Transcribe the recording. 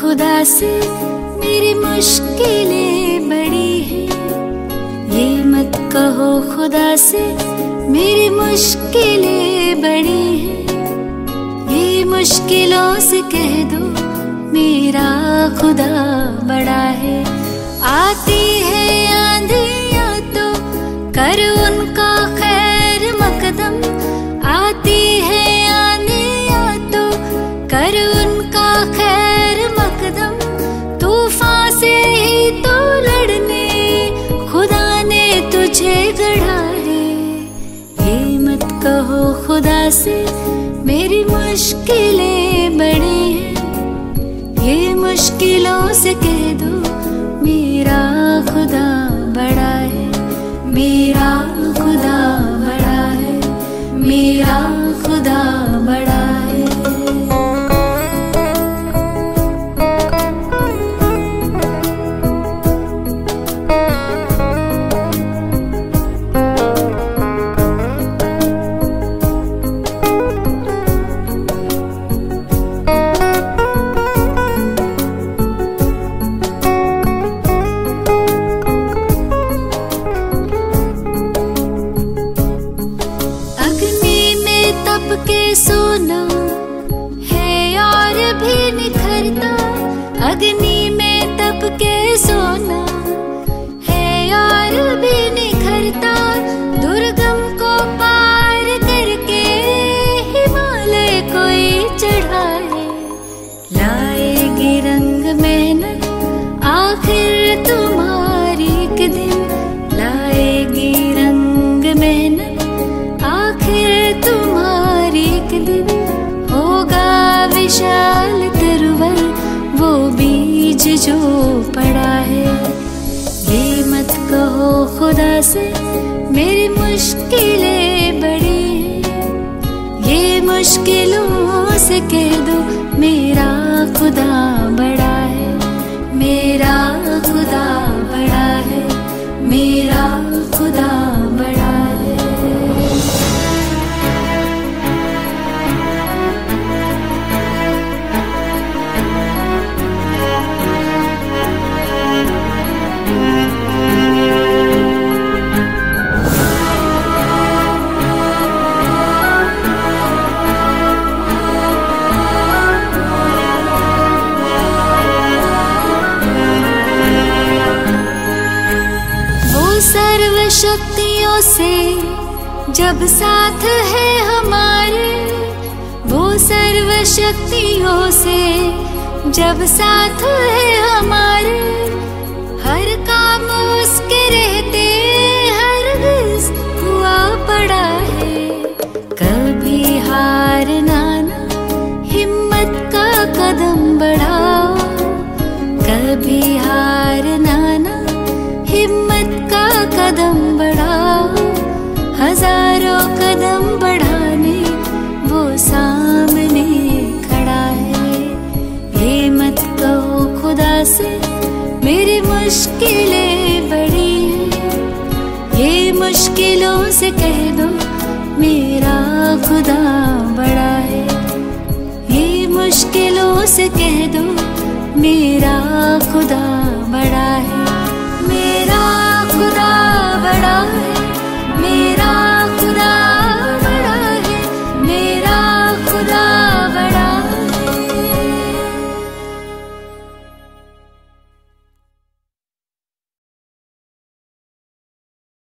खुदा से मेरी मुश्किलें बड़ी हैं। ये मत कहो खुदा से मेरी मुश्किलें बड़ी हैं। ये मुश्किलों से कह दो, मेरा खुदा बड़ा है से मेरी मुश्किलें बड़ी हैं। ये मुश्किलों से कह दो मेरा खुदा। सोना है और भी निखरता, दुर्गम को पार करके हिमालय कोई चढ़ाए। लाएगी रंग मेहनत, आखिर तुम्हारी एक दिन। लाएगी रंग मेहनत, आखिर तुम्हारी एक दिन। होगा विशाल तरवर वो बीज जो पड़ा खुदा से मेरी मुश्किलें बड़ी हैं। ये मुश्किलों से कह दो, मेरा खुदा बड़ा है। मेरा खुदा बड़ा है। मेरा से जब साथ है हमारे वो सर्वशक्तियों से जब साथ है मुश्किलें बड़ी ये मुश्किलों से कह दो, मेरा खुदा बड़ा है। ये मुश्किलों से कह दो, मेरा खुदा बड़ा है। मेरा